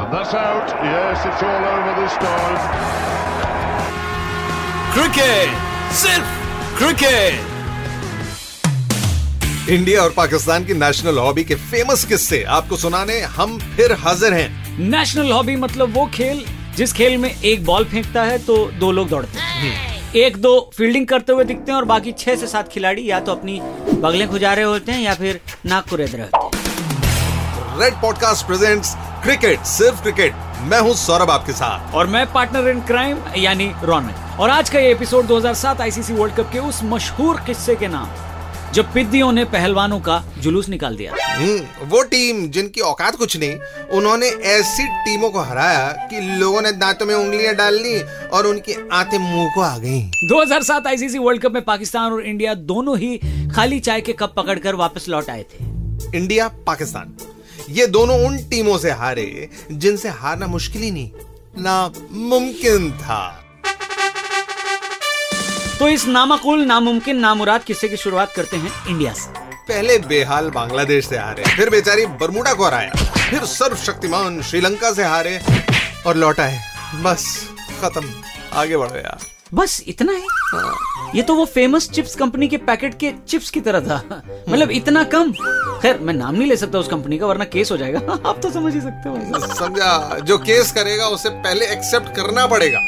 And that's out. Yes, it's all over this time. Cricket सिर्फ़ cricket India और पाकिस्तान की national hobby के famous किस्से आपको सुनाने हम फिर हाजिर हैं। नेशनल हॉबी मतलब वो खेल जिस खेल में एक बॉल फेंकता है तो दो लोग दौड़ते हैं। एक दो फील्डिंग करते हुए दिखते हैं और बाकी छह से सात खिलाड़ी या तो अपनी बगलें खुजा रहे होते हैं या फिर नाक कुरेद रहे होते हैं। रेड पॉडकास्ट प्रेजेंट्स क्रिकेट सिर्फ़ क्रिकेट। मैं हूँ सौरभ आपके साथ। और मैं पार्टनर इन क्राइम यानी रौनक और आज का ये एपिसोड 2007 आईसीसी वर्ल्ड कप के उस मशहूर किस्से के नाम जब पिद्दियों ने पहलवानों का जुलूस निकाल दिया। हम्म, वो टीम जिनकी औकात कुछ नहीं उन्होंने ऐसी टीमों को हराया कि लोगों ने दांतों में उंगलियाँ डाल ली और उनकी आते मुँह को आ गई। 2007 आईसीसी वर्ल्ड कप में पाकिस्तान और इंडिया दोनों ही खाली चाय के कप पकड़कर वापस लौट आए थे। इंडिया पाकिस्तान। ये दोनों उन टीमों से हारे जिनसे हारना मुश्किल ही नहीं ना मुमकिन था। तो इस नामाकुल नामुमकिन नामुराद किस्से की शुरुआत करते हैं इंडिया से। पहले बेहाल बांग्लादेश से हारे फिर बेचारी बरमुडा को हराया फिर सर्वशक्तिमान श्रीलंका से हारे और लौटा है बस खत्म। आगे बढ़ो यार। बस इतना ही? ये तो वो फ़ेमस चिप्स कंपनी के पैकेट के चिप्स की तरह था। मतलब इतना कम? खैर मैं नाम नहीं ले सकता उस कंपनी का वरना केस हो जाएगा। आप तो समझ ही सकते हो। समझा। जो केस करेगा उसे पहले एक्सेप्ट करना पड़ेगा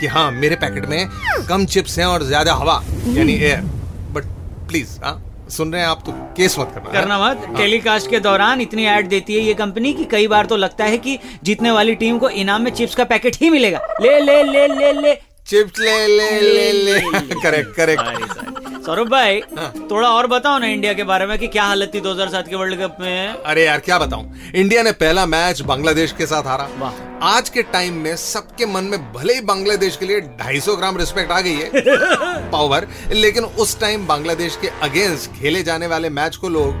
कि हाँ मेरे पैकेट में कम चिप्स हैं और ज़्यादा हवा यानी एयर बट प्लीज़ हाँ सुन रहे हैं आप तो केस मत करना करना मत। टेलीकास्ट के दौरान इतनी ऐड देती है ये कंपनी कि कई बार तो लगता है कि जीतने वाली टीम को इनाम में चिप्स का पैकेट ही मिलेगा। ले ले ले ले ले। चिप्स ले ले ले ले। करेक्ट करेक्ट सौरभ भाई थोड़ा और बताओ ना इंडिया के बारे में कि क्या हालत थी 2007 के वर्ल्ड कप में? अरे यार क्या बताऊँ? इंडिया ने पहला मैच बांग्लादेश के साथ हारा। आज के टाइम में सबके मन में भले ही बांग्लादेश के लिए 250 ग्राम रिस्पेक्ट आ गई है पावर लेकिन उस टाइम बांग्लादेश के अगेंस्ट खेले जाने वाले मैच को लोग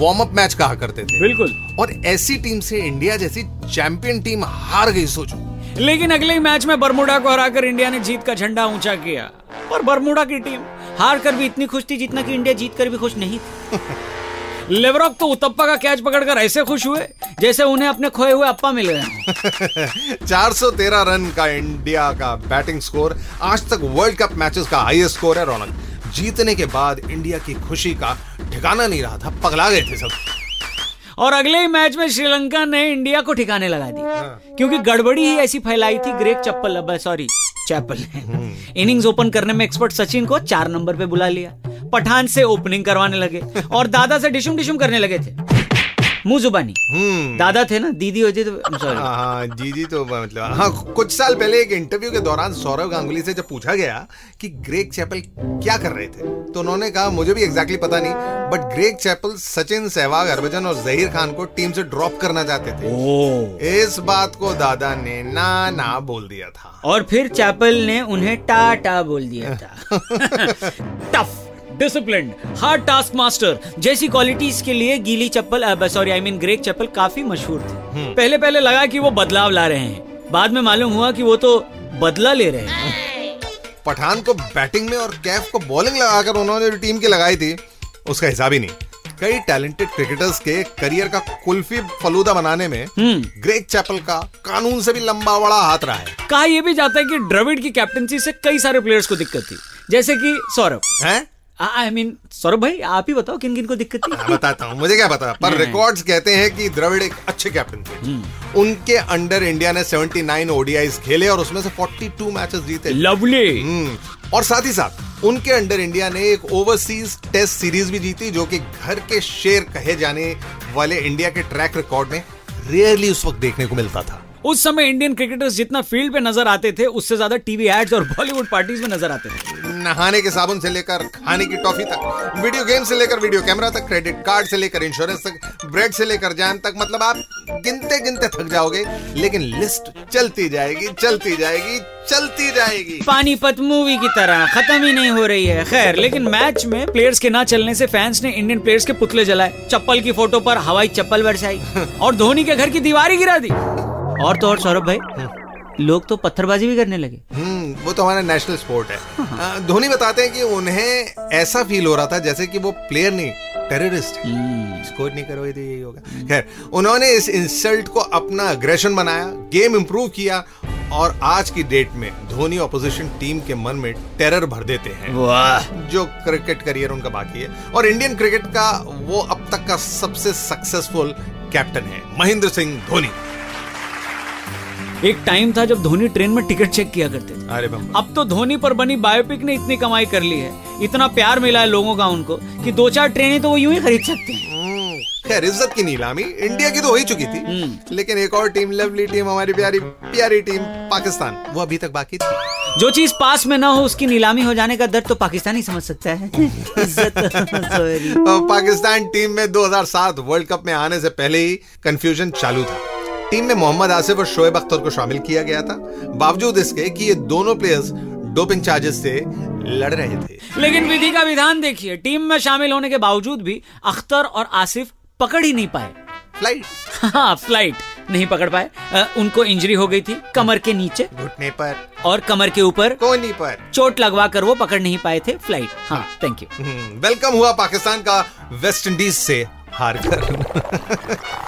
वार्म अप मैच कहा करते थे। बिल्कुल। और ऐसी टीम से इंडिया जैसी चैंपियन टीम हार गई सोचो। लेकिन अगले मैच में बरमुडा को हराकर इंडिया ने जीत का झंडा ऊँचा किया। और बरमुडा की टीम हार कर भी इतनी खुश थी जितना कि इंडिया जीत कर भी खुश नहीं थी। लेवरॉक तो उतप्पा का कैच पकड़कर ऐसे खुश हुए जैसे उन्हें अपने खोए हुए अप्पा मिल गए हों। 413 रन का इंडिया का बैटिंग स्कोर आज तक वर्ल्ड कप मैचेस का हाईएस्ट स्कोर है रौनक। जीतने के बाद इंडिया की खुशी का ठिकाना नहीं रहा था पगला गए थे सब। और अगले ही मैच में श्रीलंका ने इंडिया को ठिकाने लगा दी क्योंकि गड़बड़ी ही ऐसी फैलाई थी ग्रेक चप्पल सॉरी चैपल ने इनिंग्स ओपन करने में एक्सपर्ट सचिन को चार नंबर पे बुला लिया। पठान से ओपनिंग करवाने लगे और दादा से डिशुम डिशुम करने लगे थे। मुँह जुबानी। दादा थे ना दीदी होती तो सॉरी हाँ जी जी तो मतलब हाँ कुछ साल पहले एक इंटरव्यू के दौरान सौरव गांगुली से जब पूछा गया कि ग्रेग चैपल क्या कर रहे थे तो उन्होंने कहा मुझे भी एग्जैक्टली पता नहीं but Greg Chappell Sachin Sehwag Harbhajan और जहीर खान को टीम से ड्रॉप करना चाहते थे। इस बात को दादा ने ना ना बोल दिया था। और फिर चैपल ने उन्हें टाटा बोल दिया था। Tough discipline hard task master जैसी क्वालिटीज के लिए गीली चप्पल सॉरी आई मीन ग्रेक चप्पल काफ़ी मशहूर थी। पहले पहले लगा कि वो बदलाव ला रहे हैं। बाद में मालूम हुआ कि वो तो बदला ले रहे हैं। पठान को बैटिंग में और कैफ को बॉलिंग लगाकर उन्होंने जो टीम की लगाई थी उसका हिसाब ही नहीं। कई टैलेंटेड क्रिकेटर्स के करियर का कुल्फी फलूदा बनाने में ग्रेग चैपल का कानून से भी लंबा बड़ा हाथ रहा है। कहा यह भी जाता है कि द्रविड़ की कैप्टनसी से कई सारे प्लेयर्स को दिक्कत थी। जैसे कि सौरभ। हैं? आई मीन सौरभ भाई आप ही बताओ किन किन को दिक्कत थी? बताता हूँ। मुझे क्या पता? पर रिकॉर्ड्स कहते हैं कि द्रविड़ एक अच्छे कैप्टन थे। उनके अंडर इंडिया ने 79 ओडीआईज खेले और उसमें से 42 मैचेस जीते। लवली हम्म, और साथ ही साथ उनके अंडर इंडिया ने एक ओवरसीज टेस्ट सीरीज़ भी जीती जो कि घर के शेर कहे जाने वाले इंडिया के ट्रैक रिकॉर्ड में रेयरली उस वक्त देखने को मिलता था। उस समय इंडियन क्रिकेटर्स जितना फ़ील्ड पे नज़र आते थे उससे ज़्यादा टीवी एड्स और बॉलीवुड पार्टीज़ में नज़र आते थे। नहाने के साबुन से लेकर खाने की टॉफी तक वीडियो गेम से लेकर वीडियो कैमरा तक क्रेडिट कार्ड से लेकर इंश्योरेंस तक ब्रेड से लेकर जैम तक मतलब आप गिनते गिनते थक जाओगे लेकिन लिस्ट चलती जाएगी चलती जाएगी चलती जाएगी। पानीपत मूवी की तरह खत्म ही नहीं हो रही है खैर लेकिन मैच में प्लेयर्स के ना चलने से फैंस ने इंडियन प्लेयर्स के पुतले जलाए। चप्पल की फ़ोटो पर हवाई चप्पल बरसाई और धोनी के घर की दीवार गिरा दी। और तो और सौरभ भाई लोग तो पत्थरबाजी भी करने लगे। हम्म वो तो हमारा नेशनल स्पोर्ट है। धोनी बताते हैं कि उन्हें ऐसा फील हो रहा था जैसे कि वो प्लेयर नहीं टेररिस्ट स्कोर नहीं करोगे तो यही होगा। खैर उन्होंने इस इंसल्ट को अपना अग्रेशन बनाया गेम इंप्रूव किया और आज की डेट में धोनी ऑपोजिशन टीम के मन में टेरर भर देते हैं। जो क्रिकेट करियर उनका बाकी है। और इंडियन क्रिकेट का वो अब तक का सबसे सक्सेसफुल कैप्टन है महेंद्र सिंह धोनी। एक टाइम था जब धोनी ट्रेन में टिकट चेक किया करते थे। अरे अब तो धोनी पर बनी बायोपिक ने इतनी कमाई कर ली है। इतना प्यार मिला है लोगों का उनको कि दो चार ट्रेनें तो वो यूँ ही खरीद सकते हैं। हम्म, खैर इज़्ज़त की नीलामी इंडिया की तो हो ही चुकी थी। हम्म। लेकिन एक और टीम लवली टीम हमारी प्यारी प्यारी टीम पाकिस्तान। वो अभी तक बाकी थी। जो चीज़ पास में ना हो उसकी नीलामी हो जाने का दर्द तो पाकिस्तान ही समझ सकता है। पाकिस्तान टीम में 2007 वर्ल्ड कप में आने से पहले ही कंफ्यूजन चालू था। टीम में मोहम्मद आसिफ और शोएब अख्तर को शामिल किया गया था। बावजूद इसके कि ये दोनों प्लेयर्स डोपिंग चार्जेस से लड़ रहे थे। लेकिन विधि का विधान देखिए टीम में शामिल होने के बावजूद भी अख्तर और आसिफ पकड़ ही नहीं पाए। फ़्लाइट हाँ फ़्लाइट नहीं पकड़ पाए। अ, उनको इंजरी हो गई थी कमर के नीचे। घुटने पर। और कमर के ऊपर कोहनी पर। चोट लगवा कर वो पकड़ नहीं पाए थे फ़्लाइट हाँ थैंक यू वेलकम हुआ पाकिस्तान का वेस्ट इंडीज से हार कर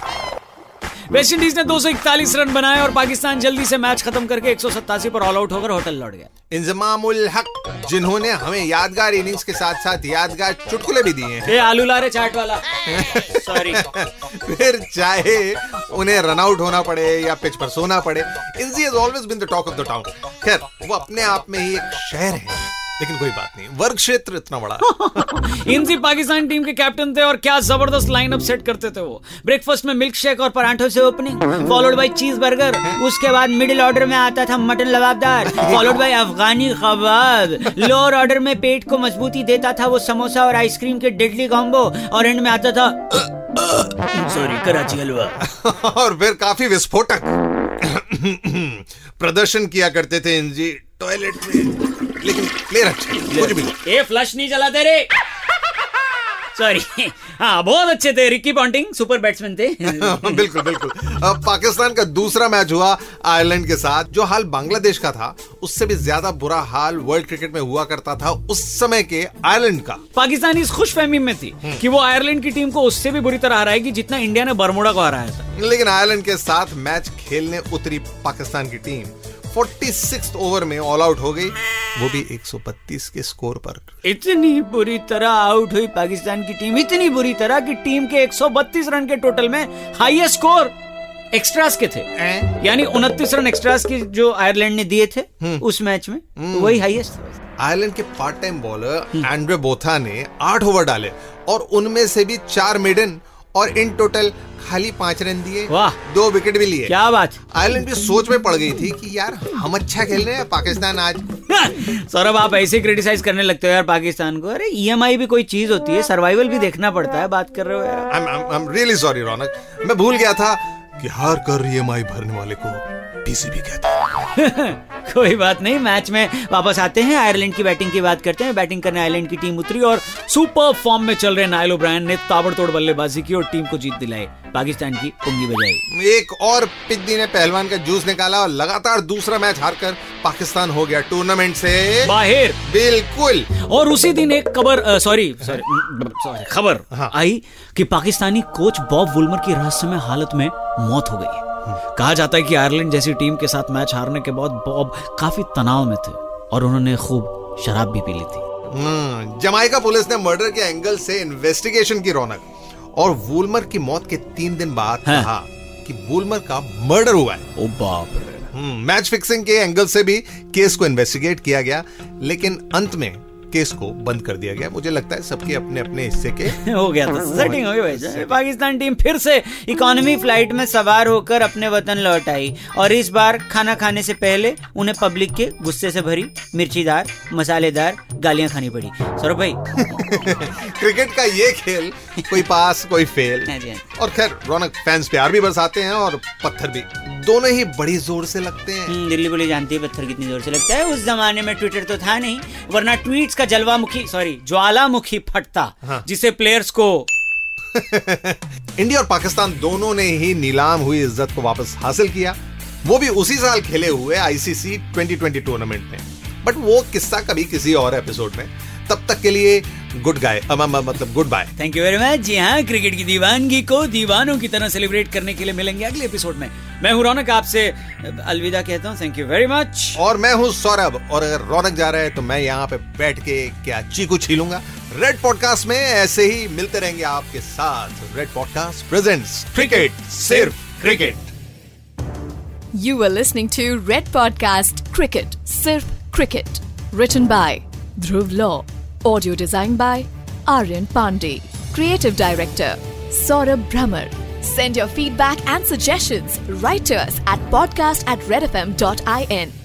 वेस्ट इंडीज ने 241 रन बनाए और पाकिस्तान जल्दी से मैच खत्म करके 187 पर ऑल आउट होकर होटल लौट गया। इंजमामुल हक जिन्होंने हमें यादगार इनिंग्स के साथ साथ यादगार चुटकुले भी दिए हैं। आलू लारे चाट वाला। सॉरी फिर चाहे उन्हें रन आउट होना पड़े या पिच पर सोना पड़े Inzy has always been the talk of the town खैर वो अपने आप में ही एक शहर है। लेकिन कोई बात नहीं वर्ग क्षेत्र इतना बड़ा इनसी पाकिस्तान टीम के कैप्टन थे और क्या ज़बरदस्त लाइनअप सेट करते थे वो। ब्रेकफास्ट में मिल्क शेक और पराठों से opening followed by cheese burger उसके बाद मिडिल ऑर्डर में आता था mutton lababdar followed by Afghani kebab lower order में पेट को मजबूती देता था वो समोसा और आइसक्रीम के डेडली कॉम्बो और एंड में आता था सॉरी कराची हलवा। और फिर काफ़ी विस्फोटक। प्रदर्शन किया करते थे इंजी टॉयलेट में। लेकिन प्लेयर अच्छे कुछ भी नहीं। ए फ्लश नहीं चलाते रे। सॉरी हाँ बहुत अच्छे थे रिकी पॉन्टिंग सुपर बैट्समैन थे। बिल्कुल बिल्कुल। पाकिस्तान का दूसरा मैच हुआ आयरलैंड के साथ जो हाल बांग्लादेश का था। उससे भी ज़्यादा बुरा हाल वर्ल्ड क्रिकेट में हुआ करता था उस समय के आयरलैंड का। पाकिस्तान इस खुश फहमी में थी कि वो आयरलैंड की टीम को उससे भी बुरी तरह हराएगी जितना इंडिया ने बरमुडा को हराया था। लेकिन आयरलैंड के साथ मैच खेलने उतरी पाकिस्तान की टीम 46 ओवर में ऑल आउट हो गई। वो भी 132 के स्कोर पर। इतनी बुरी तरह आउट हुई पाकिस्तान की टीम इतनी बुरी तरह कि टीम के 132 रन के टोटल में हाईएस्ट स्कोर एक्स्ट्रास के थे। यानी उनतीस रन एक्स्ट्रास की जो आयरलैंड ने दिए थे उस मैच में तो वही हाईएस्ट आयरलैंड के part time bowler Andre Botha ने आठ ओवर डाले और उनमें से भी चार मिडन और इन टोटल खाली पाँच रन दिए वाह। दो विकेट भी लिए। क्या बात। आयरलैंड भी सोच में पड़ गई थी कि यार हम अच्छा खेल रहे हैं पाकिस्तान आज। सौरभ आप ऐसे क्रिटिसाइज करने लगते हो यार पाकिस्तान को। अरे ईएमआई भी कोई चीज़ होती है सर्वाइवल भी देखना पड़ता है बात कर रहे हो यार। I'm, I'm really sorry रौनक मैं भूल गया था कि हार कर ईएमआई भरने वाले को पीसीबी कहते हैं। कोई बात नहीं मैच में वापस आते हैं आयरलैंड की बैटिंग की बात करते हैं। बैटिंग करने आयरलैंड की टीम उतरी और सुपर फॉर्म में चल रहे नाइल ओब्रायन ने ताबड़तोड़ बल्लेबाजी की और टीम को जीत दिलाई। पाकिस्तान की पुंगी बजाई। एक और पिद्दी ने पहलवान का जूस निकाला और लगातार दूसरा मैच हारकर पाकिस्तान हो गया टूर्नामेंट से। बाहर। बिल्कुल। और उसी दिन एक खबर सॉरी सॉरी सॉरी खबर हाँ। आई कि पाकिस्तानी कोच बॉब वुलमर की रहस्यमय हालत में मौत हो गई। है कहा जाता है कि आयरलैंड जैसी टीम के साथ मैच हारने के बाद बॉब काफ़ी तनाव में थे और उन्होंने खूब शराब भी पी ली थी। हम्म, जमाइका पुलिस ने मर्डर के एंगल से इन्वेस्टिगेशन की रौनक। और वुलमर की मौत के तीन दिन बाद हाँ। कहा कि वुलमर का मर्डर हुआ है। ओ बाप रे। हम्म, मैच फिक्सिंग के एंगल से भी केस को इन्वेस्टिगेट किया गया लेकिन अंत में केस को बंद कर दिया गया। मुझे लगता है सबके अपने अपने हिस्से के हो गया था सेटिंग हो गई भाई पाकिस्तान टीम फिर से इकोनॉमी फ़्लाइट में सवार होकर अपने वतन लौट आई। और इस बार खाना खाने से पहले उन्हें पब्लिक के गुस्से से भरी मिर्चीदार मसालेदार गालियाँ खानी पड़ी। सौरभ भाई। क्रिकेट का ये खेल कोई पास कोई फेल। हाँ हाँ और खैर रौनक फैंस प्यार भी बरसाते हैं और पत्थर भी। दोनों ही बड़ी ज़ोर से लगते हैं। हम्म, दिल्ली बोली जानती है पत्थर कितनी ज़ोर से लगता है। उस जमाने में ट्विटर तो था नहीं वरना ट्वीट्स का जलवामुखी सॉरी ज्वालामुखी फटता हाँ। जिसे प्लेयर्स को इंडिया और पाकिस्तान दोनों ने ही नीलाम हुई इज़्ज़त को वापस हासिल किया। वो भी उसी साल खेले हुए आईसीसी 2020 टूर्नामेंट में। बट वो किस्सा कभी किसी और एपिसोड में। तब तक के लिए गुड गाय मतलब goodbye thank you very much जी हाँ क्रिकेट की दीवानगी को दीवानों की तरह सेलिब्रेट करने के लिए मिलेंगे अगले एपिसोड में। मैं हूँ रौनक आपसे अलविदा कहता हूँ। थैंक यू वेरी मच और मैं हूँ सौरभ और अगर रौनक जा रहा है तो मैं यहाँ पे बैठ के क्या चीकू छीलूँगा। रेड पॉडकास्ट में ऐसे ही मिलते रहेंगे आपके साथ। रेड पॉडकास्ट प्रेजेंट्स क्रिकेट सिर्फ़ cricket you were listening to Red Podcast Cricket, Sirf Cricket. Written by Dhruv Law. Audio designed by Aryan Pandey. Creative Director Saurabh Brahmer. Send your feedback and suggestions right to us at podcast at redfm.in.